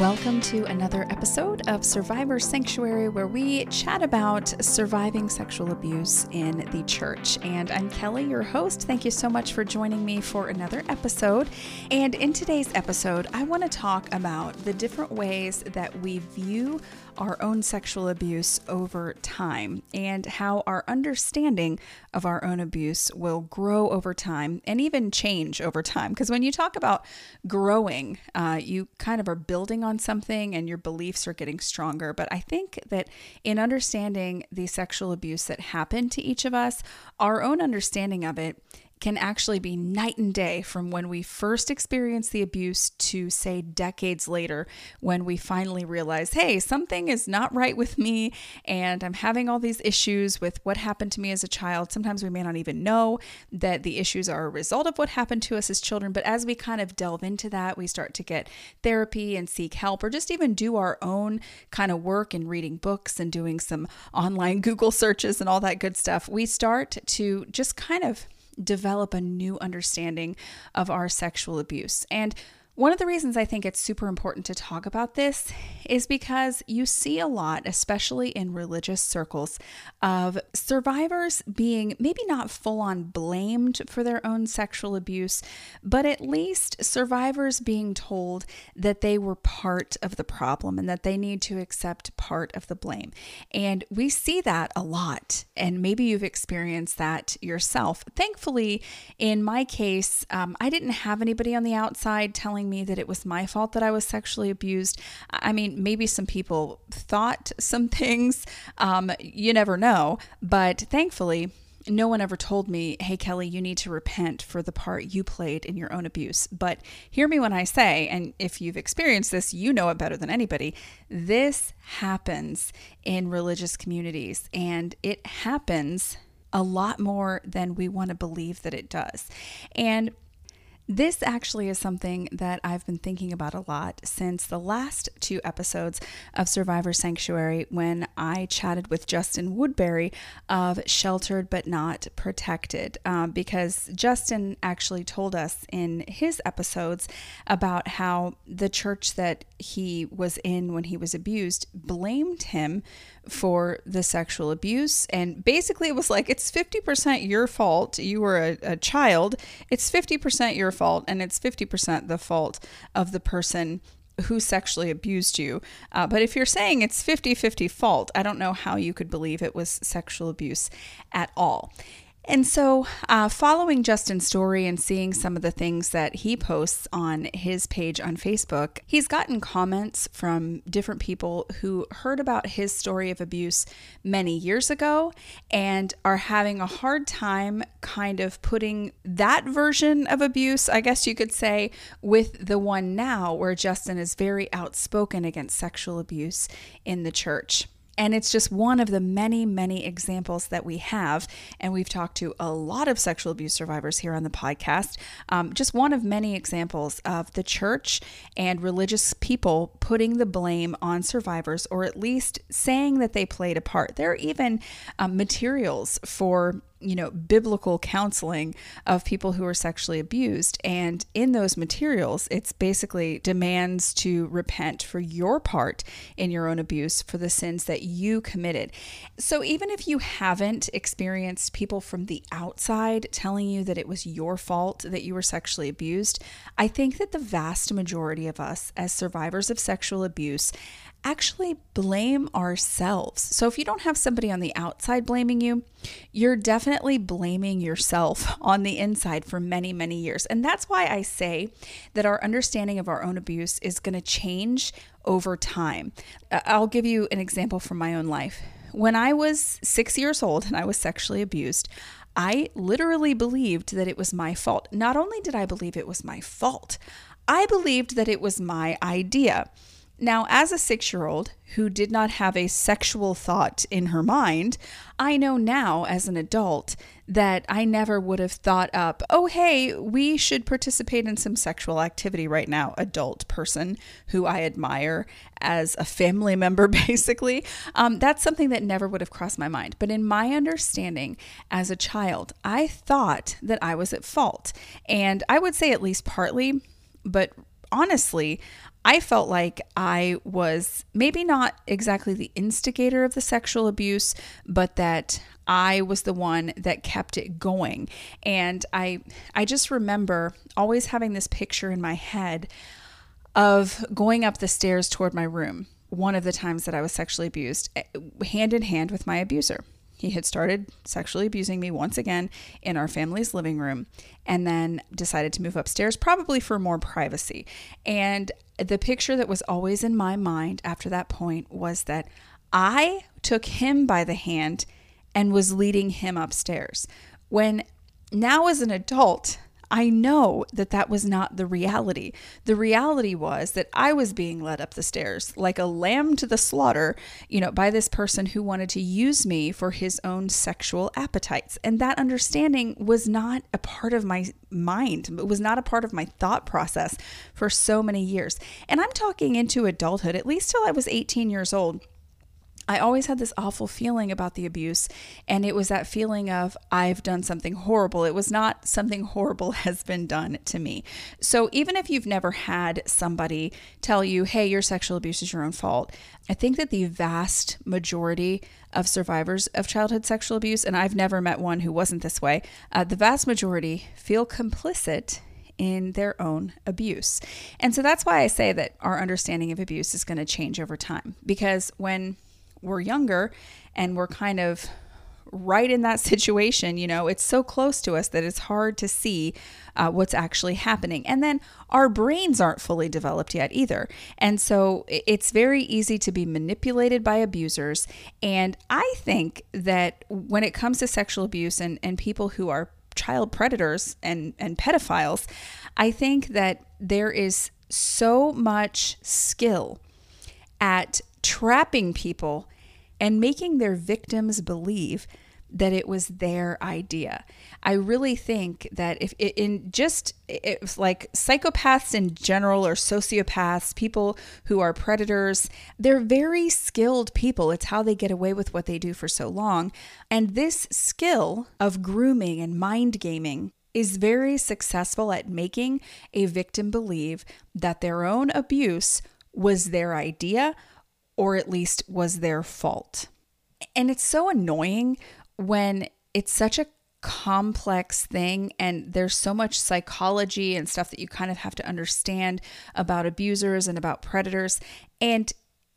Welcome to another episode of Survivor Sanctuary, where we chat about surviving sexual abuse in the church. And I'm Kelly, your host. Thank you so much for joining me for another episode. And in today's episode, I want to talk about the different ways that we view our own sexual abuse over time and how our understanding of our own abuse will grow over time and even change over time. Because when you talk about growing, uh, you kind of are building on something and your beliefs are getting stronger. But I think that in understanding the sexual abuse that happened to each of us, our own understanding of it can actually be night and day from when we first experience the abuse to, say, decades later when we finally realize, hey, something is not right with me and I'm having all these issues with what happened to me as a child. Sometimes we may not even know that the issues are a result of what happened to us as children, but as we kind of delve into that, we start to get therapy and seek help or just even do our own kind of work in reading books and doing some online Google searches and all that good stuff. We start to just kind of develop a new understanding of our sexual abuse. And one of the reasons I think it's super important to talk about this is because you see a lot, especially in religious circles, of survivors being maybe not full on blamed for their own sexual abuse, but at least survivors being told that they were part of the problem and that they need to accept part of the blame. And we see that a lot, and maybe you've experienced that yourself. Thankfully, in my case, um, I didn't have anybody on the outside telling me that it was my fault that I was sexually abused. I mean, maybe some people thought some things. Um, you never know. But thankfully, no one ever told me, hey, Kelly, you need to repent for the part you played in your own abuse. But hear me when I say, and if you've experienced this, you know it better than anybody. This happens in religious communities, and it happens a lot more than we want to believe that it does. And this actually is something that I've been thinking about a lot since the last two episodes of Survivor Sanctuary when I chatted with Justin Woodbury of Sheltered But Not Protected. Um, because Justin actually told us in his episodes about how the church that he was in when he was abused blamed him for the sexual abuse. And basically, it was like, it's 50% your fault. You were a, a child. It's 50% your fault, and it's 50% the fault of the person who sexually abused you. Uh, but if you're saying it's 50 50 fault, I don't know how you could believe it was sexual abuse at all. And so, uh, following Justin's story and seeing some of the things that he posts on his page on Facebook, he's gotten comments from different people who heard about his story of abuse many years ago and are having a hard time kind of putting that version of abuse, I guess you could say, with the one now where Justin is very outspoken against sexual abuse in the church. And it's just one of the many, many examples that we have. And we've talked to a lot of sexual abuse survivors here on the podcast. Um, just one of many examples of the church and religious people putting the blame on survivors, or at least saying that they played a part. There are even um, materials for you know, biblical counseling of people who are sexually abused. And in those materials, it's basically demands to repent for your part in your own abuse for the sins that you committed. So even if you haven't experienced people from the outside telling you that it was your fault that you were sexually abused, I think that the vast majority of us as survivors of sexual abuse actually blame ourselves. So if you don't have somebody on the outside blaming you, you're definitely blaming yourself on the inside for many, many years. And that's why I say that our understanding of our own abuse is going to change over time. I'll give you an example from my own life. When I was six years old and I was sexually abused, I literally believed that it was my fault. Not only did I believe it was my fault, I believed that it was my idea. Now, as a six year old who did not have a sexual thought in her mind, I know now as an adult that I never would have thought up, oh, hey, we should participate in some sexual activity right now, adult person who I admire as a family member, basically. Um, that's something that never would have crossed my mind. But in my understanding as a child, I thought that I was at fault. And I would say at least partly, but honestly, I felt like I was maybe not exactly the instigator of the sexual abuse, but that I was the one that kept it going. And I I just remember always having this picture in my head of going up the stairs toward my room one of the times that I was sexually abused eh, hand in hand with my abuser. He had started sexually abusing me once again in our family's living room and then decided to move upstairs, probably for more privacy. And the picture that was always in my mind after that point was that I took him by the hand and was leading him upstairs. When now, as an adult, I know that that was not the reality. The reality was that I was being led up the stairs like a lamb to the slaughter, you know, by this person who wanted to use me for his own sexual appetites. And that understanding was not a part of my mind, it was not a part of my thought process for so many years. And I'm talking into adulthood, at least till I was 18 years old. I always had this awful feeling about the abuse, and it was that feeling of I've done something horrible. It was not something horrible has been done to me. So even if you've never had somebody tell you, hey, your sexual abuse is your own fault, I think that the vast majority of survivors of childhood sexual abuse, and I've never met one who wasn't this way, uh, the vast majority feel complicit in their own abuse. And so that's why I say that our understanding of abuse is going to change over time because when we're younger and we're kind of right in that situation, you know, it's so close to us that it's hard to see uh, what's actually happening. And then our brains aren't fully developed yet either. And so it's very easy to be manipulated by abusers. And I think that when it comes to sexual abuse and, and people who are child predators and, and pedophiles, I think that there is so much skill at trapping people and making their victims believe that it was their idea. I really think that if in just like psychopaths in general or sociopaths, people who are predators, they're very skilled people. It's how they get away with what they do for so long. And this skill of grooming and mind gaming is very successful at making a victim believe that their own abuse was their idea or at least was their fault. And it's so annoying when it's such a complex thing and there's so much psychology and stuff that you kind of have to understand about abusers and about predators and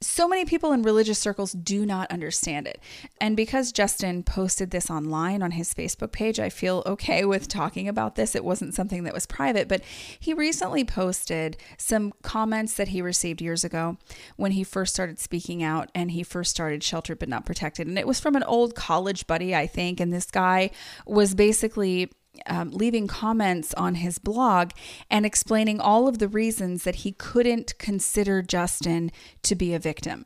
so many people in religious circles do not understand it. And because Justin posted this online on his Facebook page, I feel okay with talking about this. It wasn't something that was private, but he recently posted some comments that he received years ago when he first started speaking out and he first started Sheltered But Not Protected. And it was from an old college buddy, I think. And this guy was basically um, leaving comments on his blog and explaining all of the reasons that he couldn't consider Justin to be a victim.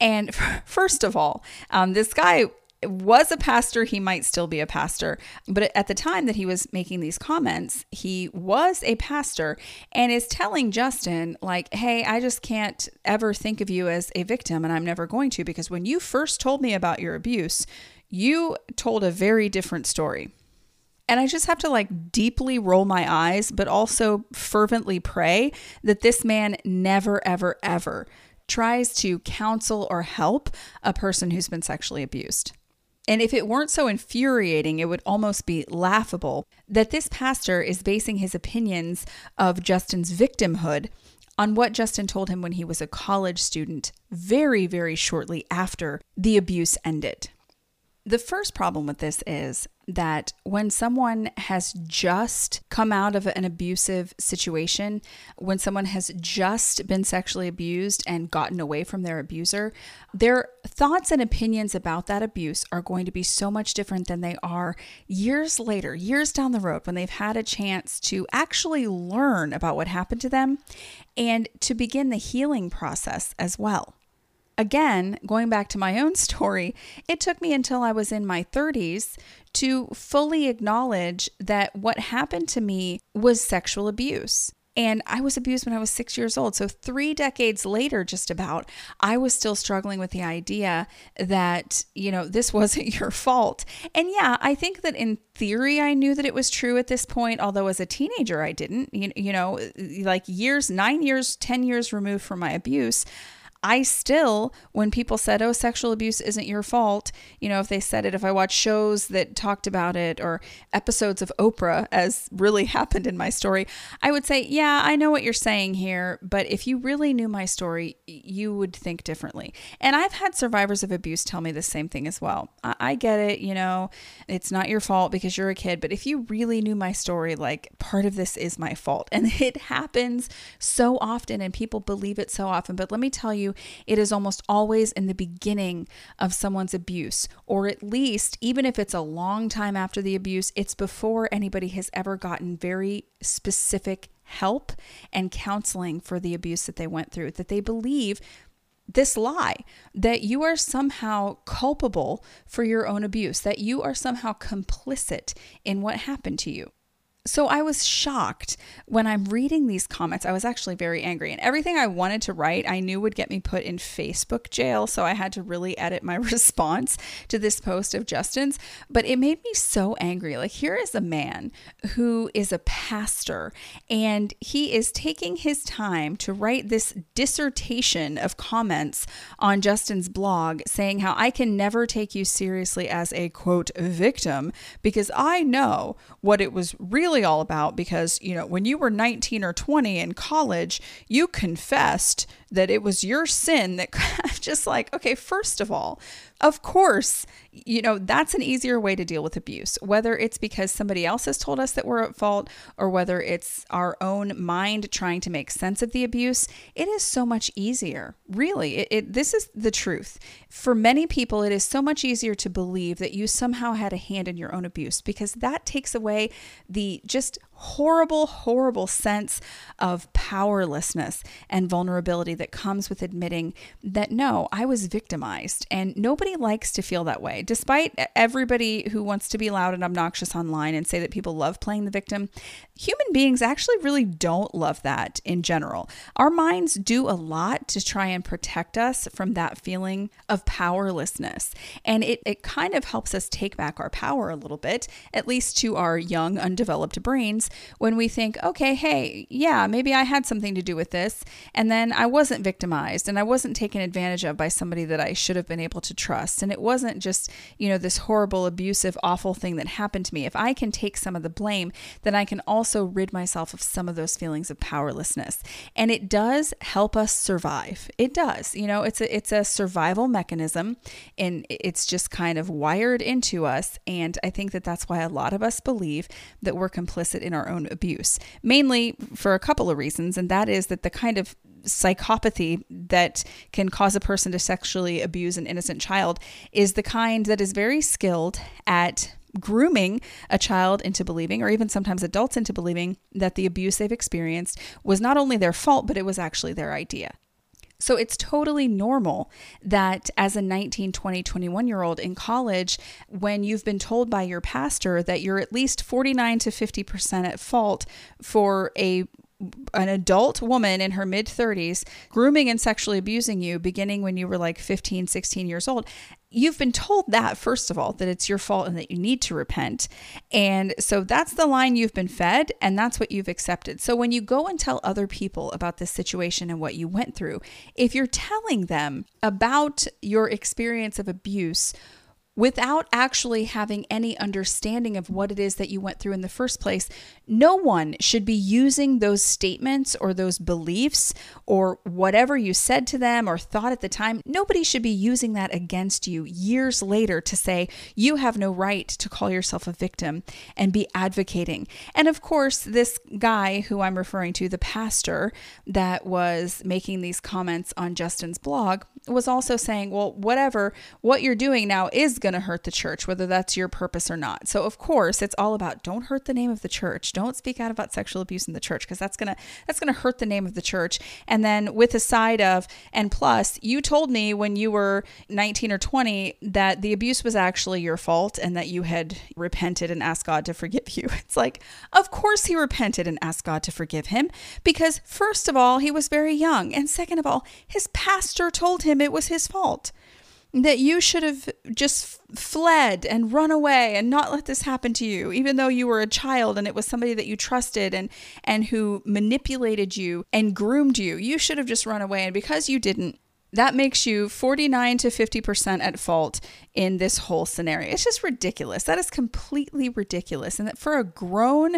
And first of all, um, this guy was a pastor, he might still be a pastor, but at the time that he was making these comments, he was a pastor and is telling Justin, like, hey, I just can't ever think of you as a victim, and I'm never going to, because when you first told me about your abuse, you told a very different story. And I just have to like deeply roll my eyes, but also fervently pray that this man never, ever, ever tries to counsel or help a person who's been sexually abused. And if it weren't so infuriating, it would almost be laughable that this pastor is basing his opinions of Justin's victimhood on what Justin told him when he was a college student, very, very shortly after the abuse ended. The first problem with this is that when someone has just come out of an abusive situation, when someone has just been sexually abused and gotten away from their abuser, their thoughts and opinions about that abuse are going to be so much different than they are years later, years down the road, when they've had a chance to actually learn about what happened to them and to begin the healing process as well again, going back to my own story, it took me until I was in my 30s to fully acknowledge that what happened to me was sexual abuse. And I was abused when I was six years old. So, three decades later, just about, I was still struggling with the idea that, you know, this wasn't your fault. And yeah, I think that in theory, I knew that it was true at this point, although as a teenager, I didn't. You, you know, like years, nine years, 10 years removed from my abuse, I still, when people said, oh, sexual abuse isn't your fault, you know, if they said it, if I watched shows that talked about it or episodes of Oprah, as really happened in my story, I would say, yeah, I know what you're saying here, but if you really knew my story, you would think differently. And I've had survivors of abuse tell me the same thing as well. I, I get it, you know, it's not your fault because you're a kid, but if you really knew my story, like part of this is my fault. And it happens so often, and people believe it so often. But let me tell you, you, it is almost always in the beginning of someone's abuse, or at least, even if it's a long time after the abuse, it's before anybody has ever gotten very specific help and counseling for the abuse that they went through, that they believe this lie that you are somehow culpable for your own abuse, that you are somehow complicit in what happened to you. So I was shocked when I'm reading these comments. I was actually very angry, and everything I wanted to write I knew would get me put in Facebook jail. So I had to really edit my response to this post of Justin's. But it made me so angry. Like, here is a man who is a pastor, and he is taking his time to write this dissertation of comments on Justin's blog saying how I can never take you seriously as a quote victim because I know what it was really really all about because, you know, when you were 19 or 20 in college, you confessed that it was your sin that just like, okay, first of all, of course, you know, that's an easier way to deal with abuse, whether it's because somebody else has told us that we're at fault or whether it's our own mind trying to make sense of the abuse. It is so much easier. Really, it, it, this is the truth. For many people, it is so much easier to believe that you somehow had a hand in your own abuse because that takes away the just horrible, horrible sense of powerlessness and vulnerability that comes with admitting that no, I was victimized. And nobody likes to feel that way. Despite everybody who wants to be loud and obnoxious online and say that people love playing the victim, human beings actually really don't love that in general. Our minds do a lot to try and protect us from that feeling of powerlessness. And it, it kind of helps us take back our power a little bit, at least to our young, undeveloped brains when we think, okay, hey, yeah, maybe I had something to do with this. And then I wasn't victimized and I wasn't taken advantage of by somebody that I should have been able to trust. And it wasn't just, you know, this horrible, abusive, awful thing that happened to me. If I can take some of the blame, then I can also rid myself of some of those feelings of powerlessness. And it does help us survive. It does. You know, it's a it's a survival mechanism and it's just kind of wired into us. And I think that that's why a lot of us believe that we're complicit in our our own abuse, mainly for a couple of reasons, and that is that the kind of psychopathy that can cause a person to sexually abuse an innocent child is the kind that is very skilled at grooming a child into believing, or even sometimes adults into believing, that the abuse they've experienced was not only their fault, but it was actually their idea. So it's totally normal that as a 19, 20, 21 year old in college, when you've been told by your pastor that you're at least 49 to 50% at fault for a an adult woman in her mid 30s grooming and sexually abusing you beginning when you were like 15 16 years old you've been told that first of all that it's your fault and that you need to repent. And so that's the line you've been fed and that's what you've accepted. So when you go and tell other people about this situation and what you went through if you're telling them about your experience of abuse without actually having any understanding of what it is that you went through in the first place, no one should be using those statements or those beliefs or whatever you said to them or thought at the time. Nobody should be using that against you years later to say you have no right to call yourself a victim and be advocating. And of course, this guy who I'm referring to, the pastor that was making these comments on Justin's blog, was also saying, well, whatever, what you're doing now is going to hurt the church, whether that's your purpose or not. So, of course, it's all about don't hurt the name of the church. Don't speak out about sexual abuse in the church because that's to that's to hurt the name of the church. And then with a side of and plus, you told me when you were 19 or 20 that the abuse was actually your fault and that you had repented and asked God to forgive you. It's like, of course he repented and asked God to forgive him because first of all, he was very young and second of all, his pastor told him it was his fault. That you should have just fled and run away and not let this happen to you, even though you were a child and it was somebody that you trusted and, and who manipulated you and groomed you. You should have just run away. And because you didn't, that makes you 49 to 50% at fault in this whole scenario. It's just ridiculous. That is completely ridiculous. And that for a grown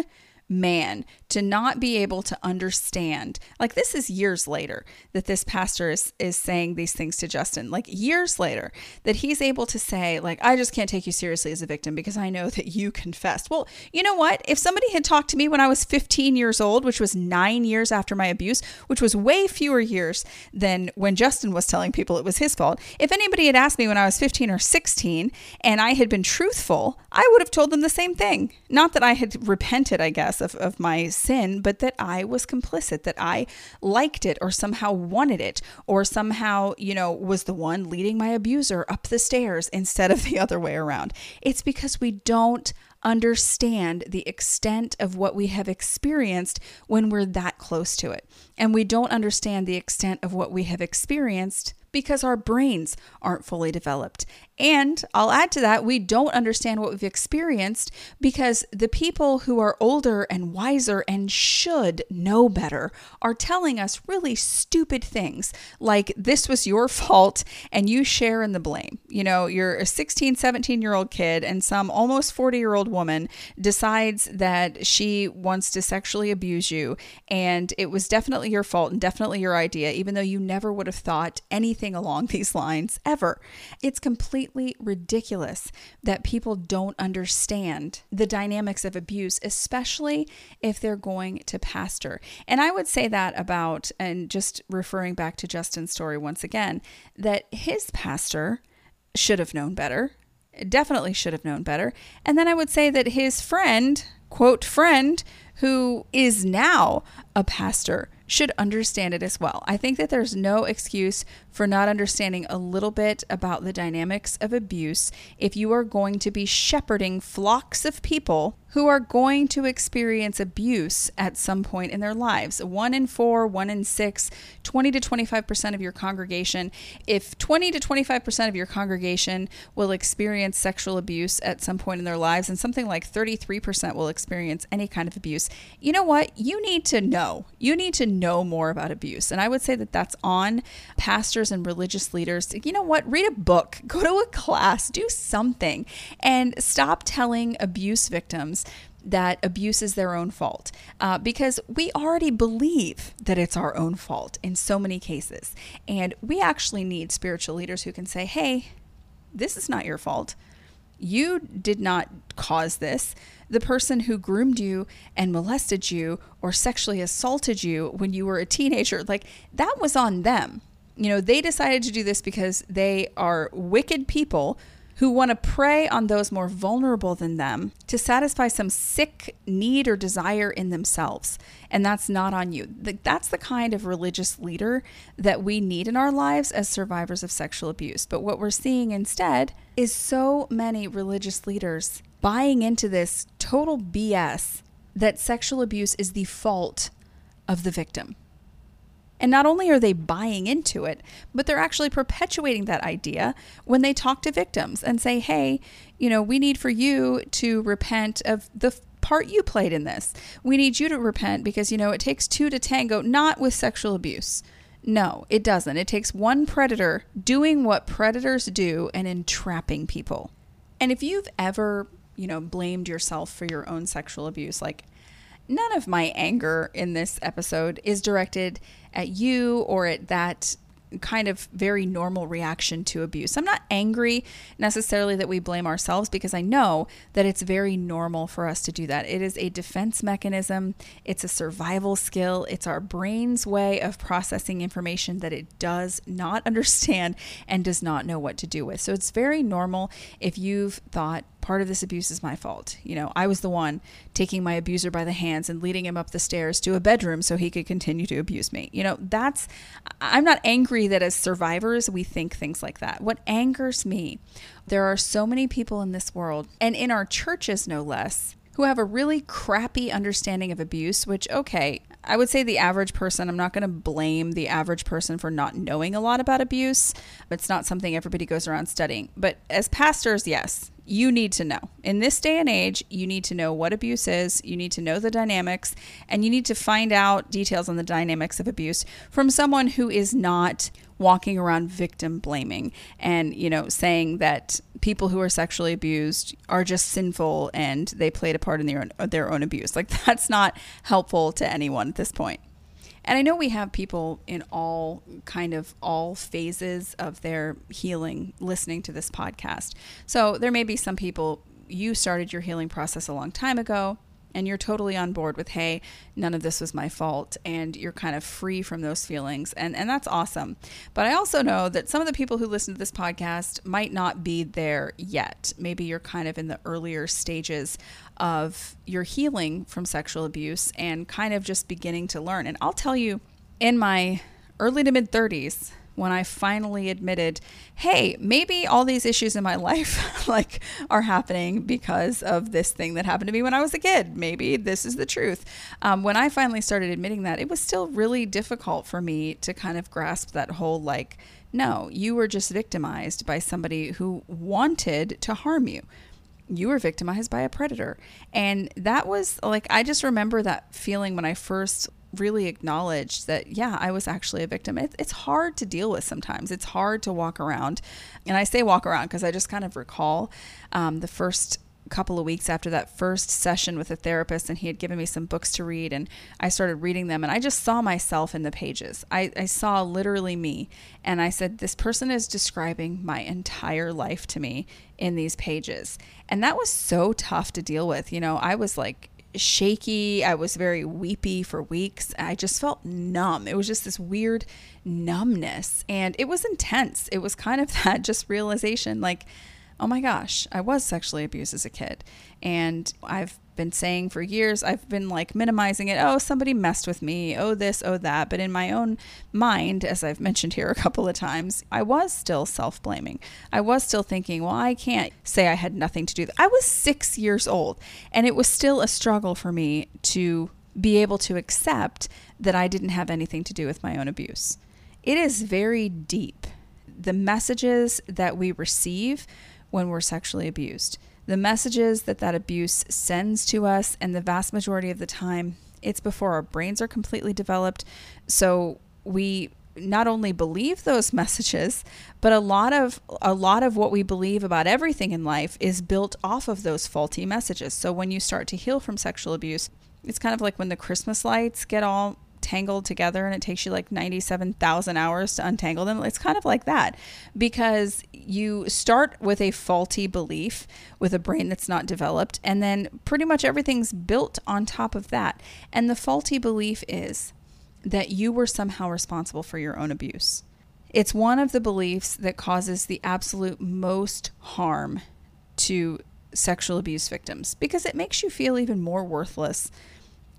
man to not be able to understand like this is years later that this pastor is is saying these things to Justin like years later that he's able to say like I just can't take you seriously as a victim because I know that you confessed. Well, you know what? If somebody had talked to me when I was 15 years old, which was 9 years after my abuse, which was way fewer years than when Justin was telling people it was his fault. If anybody had asked me when I was 15 or 16 and I had been truthful, I would have told them the same thing. Not that I had repented, I guess, of, of my sin, but that I was complicit, that I liked it or somehow wanted it, or somehow, you know, was the one leading my abuser up the stairs instead of the other way around. It's because we don't understand the extent of what we have experienced when we're that close to it. And we don't understand the extent of what we have experienced because our brains aren't fully developed. And I'll add to that, we don't understand what we've experienced because the people who are older and wiser and should know better are telling us really stupid things like this was your fault and you share in the blame. You know, you're a 16, 17 year old kid and some almost 40 year old woman decides that she wants to sexually abuse you and it was definitely your fault and definitely your idea, even though you never would have thought anything along these lines ever. It's completely completely ridiculous that people don't understand the dynamics of abuse, especially if they're going to pastor. And I would say that about, and just referring back to Justin's story once again, that his pastor should have known better, definitely should have known better. And then I would say that his friend, quote, friend, who is now a pastor, should understand it as well. I think that there's no excuse for not understanding a little bit about the dynamics of abuse if you are going to be shepherding flocks of people who are going to experience abuse at some point in their lives. One in four, one in six, 20 to 25% of your congregation. If 20 to 25% of your congregation will experience sexual abuse at some point in their lives, and something like 33% will experience any kind of abuse, you know what? You need to know. You need to know more about abuse. And I would say that that's on pastors pastors and religious leaders, you know what? Read a book, go to a class, do something, and stop telling abuse victims that abuse is their own fault uh, because we already believe that it's our own fault in so many cases. And we actually need spiritual leaders who can say, hey, this is not your fault. You did not cause this. The person who groomed you and molested you or sexually assaulted you when you were a teenager, like that was on them you know, they decided to do this because they are wicked people who want to prey on those more vulnerable than them to satisfy some sick need or desire in themselves. And that's not on you. That's the kind of religious leader that we need in our lives as survivors of sexual abuse. But what we're seeing instead is so many religious leaders buying into this total BS that sexual abuse is the fault of the victim. And not only are they buying into it, but they're actually perpetuating that idea when they talk to victims and say, hey, you know, we need for you to repent of the part you played in this. We need you to repent because, you know, it takes two to tango, not with sexual abuse. No, it doesn't. It takes one predator doing what predators do and entrapping people. And if you've ever, you know, blamed yourself for your own sexual abuse, like none of my anger in this episode is directed at you or at that kind of very normal reaction to abuse. I'm not angry necessarily that we blame ourselves because I know that it's very normal for us to do that. It is a defense mechanism, it's a survival skill, it's our brain's way of processing information that it does not understand and does not know what to do with. So it's very normal if you've thought, part of this abuse is my fault. You know, I was the one taking my abuser by the hands and leading him up the stairs to a bedroom so he could continue to abuse me. You know, that's, I'm not angry that as survivors we think things like that. What angers me, there are so many people in this world, and in our churches no less, who have a really crappy understanding of abuse, which, okay, I would say the average person, I'm not going to blame the average person for not knowing a lot about abuse. It's not something everybody goes around studying. But as pastors, yes, you need to know. In this day and age, you need to know what abuse is, you need to know the dynamics, and you need to find out details on the dynamics of abuse from someone who is not walking around victim blaming and, you know, saying that people who are sexually abused are just sinful and they played a part in their own, their own abuse. Like that's not helpful to anyone at this point. And I know we have people in all kind of all phases of their healing listening to this podcast. So there may be some people you started your healing process a long time ago and you're totally on board with hey none of this was my fault and you're kind of free from those feelings and and that's awesome. But i also know that some of the people who listen to this podcast might not be there yet. Maybe you're kind of in the earlier stages of your healing from sexual abuse and kind of just beginning to learn. And i'll tell you in my early to mid 30s when I finally admitted, hey, maybe all these issues in my life like are happening because of this thing that happened to me when I was a kid. Maybe this is the truth. Um, when I finally started admitting that, it was still really difficult for me to kind of grasp that whole like, no, you were just victimized by somebody who wanted to harm you you were victimized by a predator. And that was like, I just remember that feeling when I first really acknowledged that, yeah, I was actually a victim. It, it's hard to deal with sometimes. It's hard to walk around. And I say walk around because I just kind of recall um, the first couple of weeks after that first session with a therapist and he had given me some books to read and I started reading them and I just saw myself in the pages. I, I saw literally me and I said, This person is describing my entire life to me in these pages. And that was so tough to deal with. You know, I was like shaky. I was very weepy for weeks. I just felt numb. It was just this weird numbness and it was intense. It was kind of that just realization like, oh my gosh, I was sexually abused as a kid. And I've been saying for years, I've been like minimizing it. Oh, somebody messed with me. Oh, this, oh, that. But in my own mind, as I've mentioned here a couple of times, I was still self blaming. I was still thinking, well, I can't say I had nothing to do. I was six years old, and it was still a struggle for me to be able to accept that I didn't have anything to do with my own abuse. It is very deep. The messages that we receive when we're sexually abused the messages that that abuse sends to us, and the vast majority of the time, it's before our brains are completely developed. So we not only believe those messages, but a lot of a lot of what we believe about everything in life is built off of those faulty messages. So when you start to heal from sexual abuse, it's kind of like when the Christmas lights get all tangled together and it takes you like 97,000 hours to untangle them. It's kind of like that because you start with a faulty belief with a brain that's not developed, and then pretty much everything's built on top of that. And the faulty belief is that you were somehow responsible for your own abuse. It's one of the beliefs that causes the absolute most harm to sexual abuse victims because it makes you feel even more worthless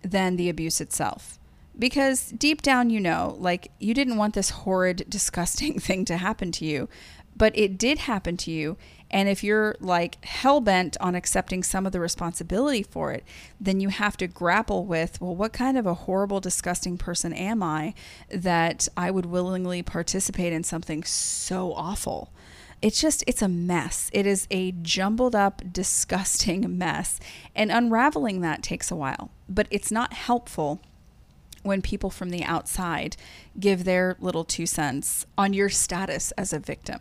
than the abuse itself because deep down you know like you didn't want this horrid disgusting thing to happen to you but it did happen to you. And if you're like hell-bent on accepting some of the responsibility for it then you have to grapple with well what kind of a horrible disgusting person am i that i would willingly participate in something so awful? It's just it's a mess. It is a jumbled up disgusting mess. And unraveling that takes a while but it's not helpful when people from the outside give their little two cents on your status as a victim.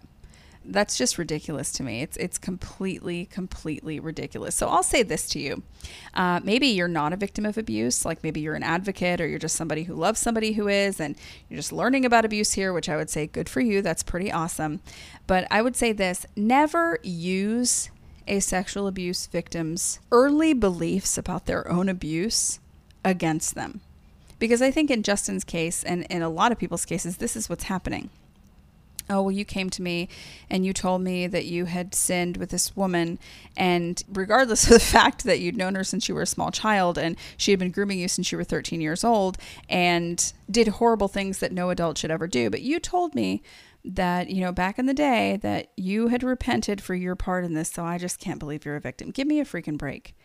That's just ridiculous to me. It's it's completely completely ridiculous. So I'll say this to you: uh, maybe you're not a victim of abuse, like maybe you're an advocate or you're just somebody who loves somebody who is, and you're just learning about abuse here, which I would say good for you. That's pretty awesome. But I would say this: never use a sexual abuse victim's early beliefs about their own abuse against them. Because I think in Justin's case, and in a lot of people's cases, this is what's happening. Oh, well, you came to me and you told me that you had sinned with this woman. And regardless of the fact that you'd known her since you were a small child and she had been grooming you since you were 13 years old and did horrible things that no adult should ever do, but you told me that, you know, back in the day that you had repented for your part in this. So I just can't believe you're a victim. Give me a freaking break.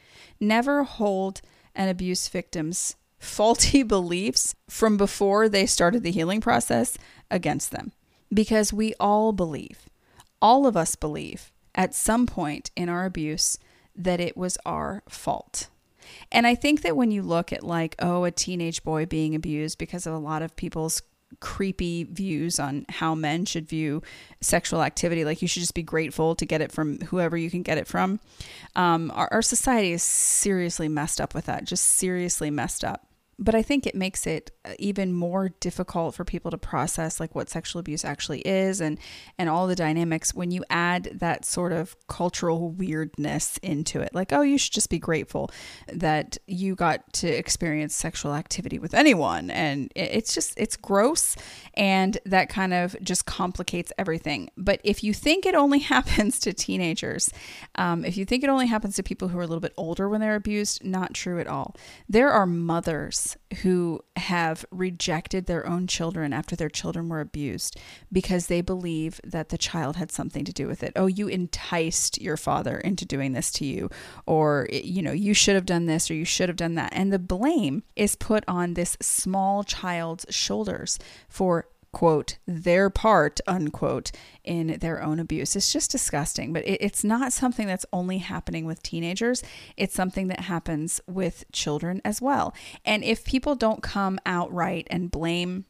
Never hold an abuse victim's faulty beliefs from before they started the healing process against them. Because we all believe, all of us believe at some point in our abuse that it was our fault. And I think that when you look at, like, oh, a teenage boy being abused because of a lot of people's creepy views on how men should view sexual activity. Like you should just be grateful to get it from whoever you can get it from. Um, our, our society is seriously messed up with that, just seriously messed up but I think it makes it uh, even more difficult for people to process like what sexual abuse actually is and and all the dynamics when you add that sort of cultural weirdness into it. Like, oh, you should just be grateful that you got to experience sexual activity with anyone and it's just it's gross and that kind of just complicates everything. But if you think it only happens to teenagers, um, if you think it only happens to people who are a little bit older when they're abused, not true at all. There are mothers who have rejected their own children after their children were abused because they believe that the child had something to do with it. Oh, you enticed your father into doing this to you, or, you know, you should have done this or you should have done that. And the blame is put on this small child's shoulders for quote, their part, unquote, in their own abuse. It's just disgusting, but it, it's not something that's only happening with teenagers. It's something that happens with children as well. And if people don't come outright and blame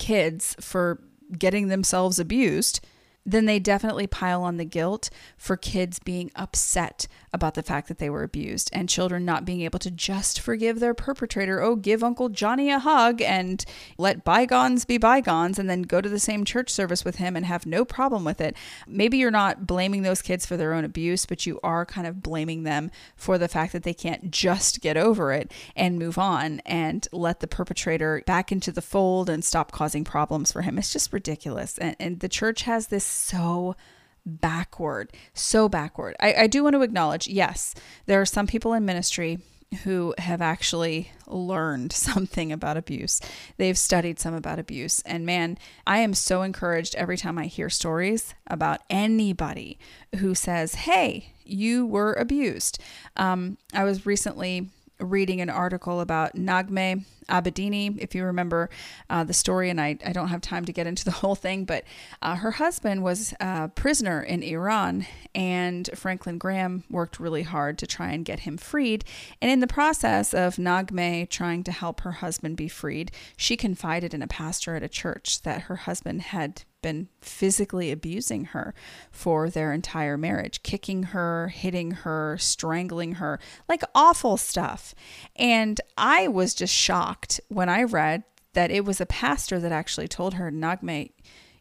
kids for getting themselves abused, then they definitely pile on the guilt for kids being upset about the fact that they were abused and children not being able to just forgive their perpetrator. Oh, give Uncle Johnny a hug and let bygones be bygones and then go to the same church service with him and have no problem with it. Maybe you're not blaming those kids for their own abuse, but you are kind of blaming them for the fact that they can't just get over it and move on and let the perpetrator back into the fold and stop causing problems for him. It's just ridiculous. And, and the church has this so backward, so backward. I, I do want to acknowledge yes, there are some people in ministry who have actually learned something about abuse. They've studied some about abuse. And man, I am so encouraged every time I hear stories about anybody who says, hey, you were abused. Um, I was recently reading an article about Naghmeh Abedini, if you remember uh, the story, and I, I don't have time to get into the whole thing, but uh, her husband was a prisoner in Iran, and Franklin Graham worked really hard to try and get him freed. And in the process of Naghmeh trying to help her husband be freed, she confided in a pastor at a church that her husband had been physically abusing her for their entire marriage, kicking her, hitting her, strangling her, like awful stuff. And I was just shocked when I read that it was a pastor that actually told her, Naghmeh,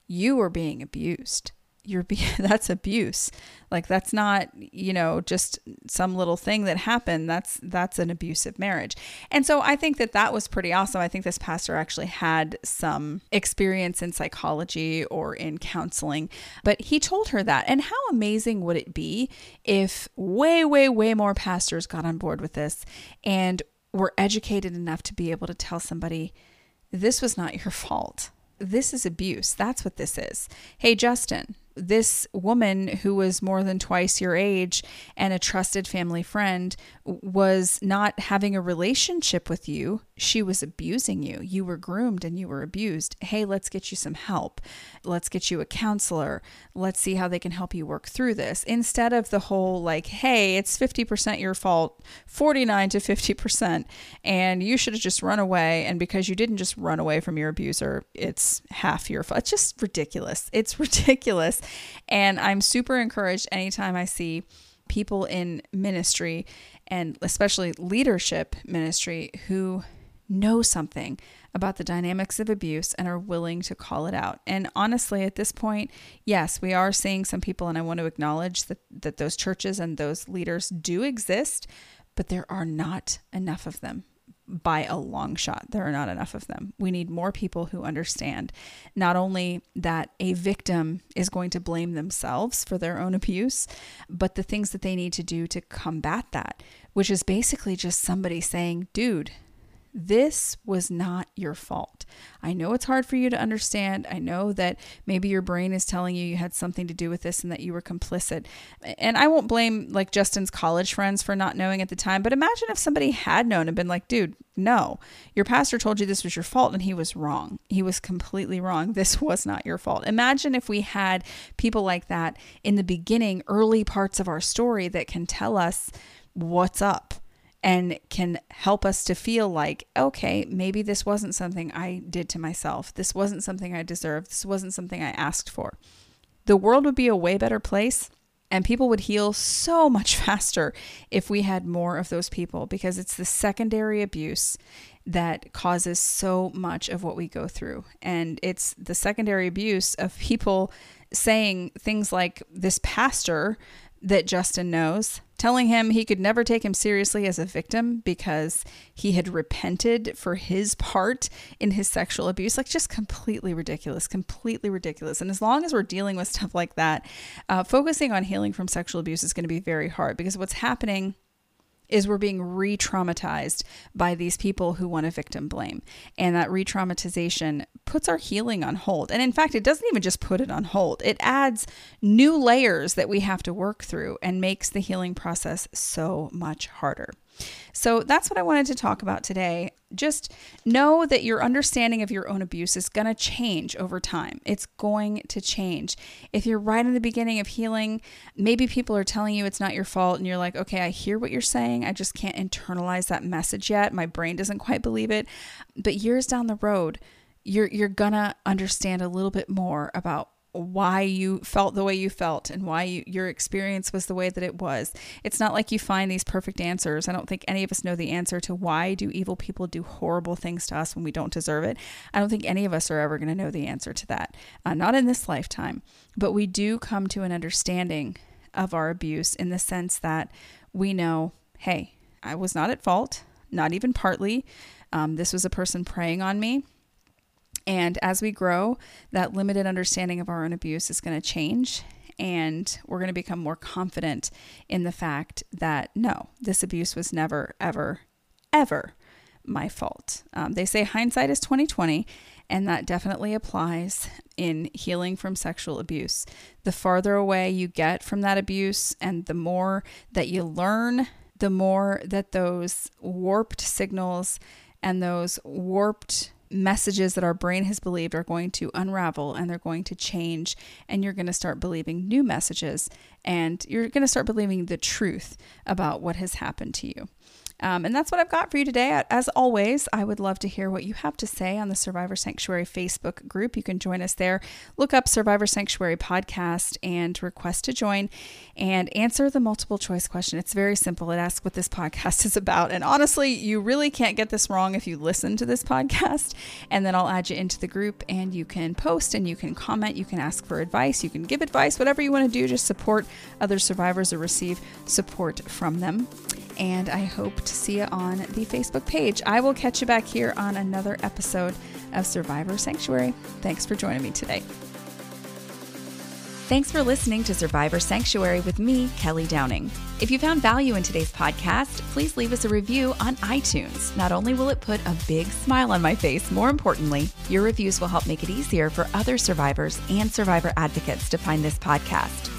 you were being abused. You're be- that's abuse. Like that's not you know just some little thing that happened. That's that's an abusive marriage. And so i think that that was pretty awesome. I think this pastor actually had some experience in psychology or in counseling but he told her that. And how amazing would it be if way way way more pastors got on board with this and were educated enough to be able to tell somebody this was not your fault this is abuse. That's what this is. Hey, Justin, this woman who was more than twice your age and a trusted family friend was not having a relationship with you. She was abusing you. You were groomed and you were abused. Hey, let's get you some help. Let's get you a counselor. Let's see how they can help you work through this. Instead of the whole like, hey, it's 50% your fault, 49 to 50%, and you should have just run away. And because you didn't just run away from your abuser, it's half your fault. It's just ridiculous. It's ridiculous. And I'm super encouraged anytime I see people in ministry and especially leadership ministry who know something about the dynamics of abuse and are willing to call it out. And honestly, at this point, yes, we are seeing some people, and I want to acknowledge that, that those churches and those leaders do exist, but there are not enough of them by a long shot. There are not enough of them. We need more people who understand not only that a victim is going to blame themselves for their own abuse, but the things that they need to do to combat that, which is basically just somebody saying, dude, this was not your fault. I know it's hard for you to understand. I know that maybe your brain is telling you you had something to do with this and that you were complicit. And I won't blame like Justin's college friends for not knowing at the time, but imagine if somebody had known and been like, dude, no, your pastor told you this was your fault and he was wrong. He was completely wrong. This was not your fault. Imagine if we had people like that in the beginning, early parts of our story that can tell us what's up and can help us to feel like, okay, maybe this wasn't something I did to myself. This wasn't something I deserved. This wasn't something I asked for. The world would be a way better place and people would heal so much faster if we had more of those people because it's the secondary abuse that causes so much of what we go through. And it's the secondary abuse of people saying things like this pastor that Justin knows, telling him he could never take him seriously as a victim because he had repented for his part in his sexual abuse. Like, just completely ridiculous, completely ridiculous. And as long as we're dealing with stuff like that, uh, focusing on healing from sexual abuse is going to be very hard because what's happening is we're being re traumatized by these people who want to victim blame. And that re traumatization puts our healing on hold. And in fact, it doesn't even just put it on hold, it adds new layers that we have to work through and makes the healing process so much harder. So that's what I wanted to talk about today. Just know that your understanding of your own abuse is going to change over time. It's going to change. If you're right in the beginning of healing, maybe people are telling you it's not your fault, and you're like, okay, I hear what you're saying. I just can't internalize that message yet. My brain doesn't quite believe it. But years down the road, you're you're gonna understand a little bit more about why you felt the way you felt and why you, your experience was the way that it was. It's not like you find these perfect answers. I don't think any of us know the answer to why do evil people do horrible things to us when we don't deserve it. I don't think any of us are ever going to know the answer to that. Uh, not in this lifetime, but we do come to an understanding of our abuse in the sense that we know, hey, I was not at fault, not even partly. Um, this was a person preying on me and as we grow, that limited understanding of our own abuse is going to change. And we're going to become more confident in the fact that no, this abuse was never, ever, ever my fault. Um, they say hindsight is 2020, and that definitely applies in healing from sexual abuse. The farther away you get from that abuse, and the more that you learn, the more that those warped signals and those warped messages that our brain has believed are going to unravel and they're going to change and you're going to start believing new messages and you're going to start believing the truth about what has happened to you. Um, and that's what I've got for you today. As always, I would love to hear what you have to say on the Survivor Sanctuary Facebook group. You can join us there. Look up Survivor Sanctuary podcast and request to join and answer the multiple choice question. It's very simple. It asks what this podcast is about. And honestly, you really can't get this wrong if you listen to this podcast. And then I'll add you into the group and you can post and you can comment. You can ask for advice. You can give advice, whatever you want to do. Just support other survivors or receive support from them and I hope to see you on the Facebook page. I will catch you back here on another episode of Survivor Sanctuary. Thanks for joining me today. Thanks for listening to Survivor Sanctuary with me, Kelly Downing. If you found value in today's podcast, please leave us a review on iTunes. Not only will it put a big smile on my face, more importantly, your reviews will help make it easier for other survivors and survivor advocates to find this podcast.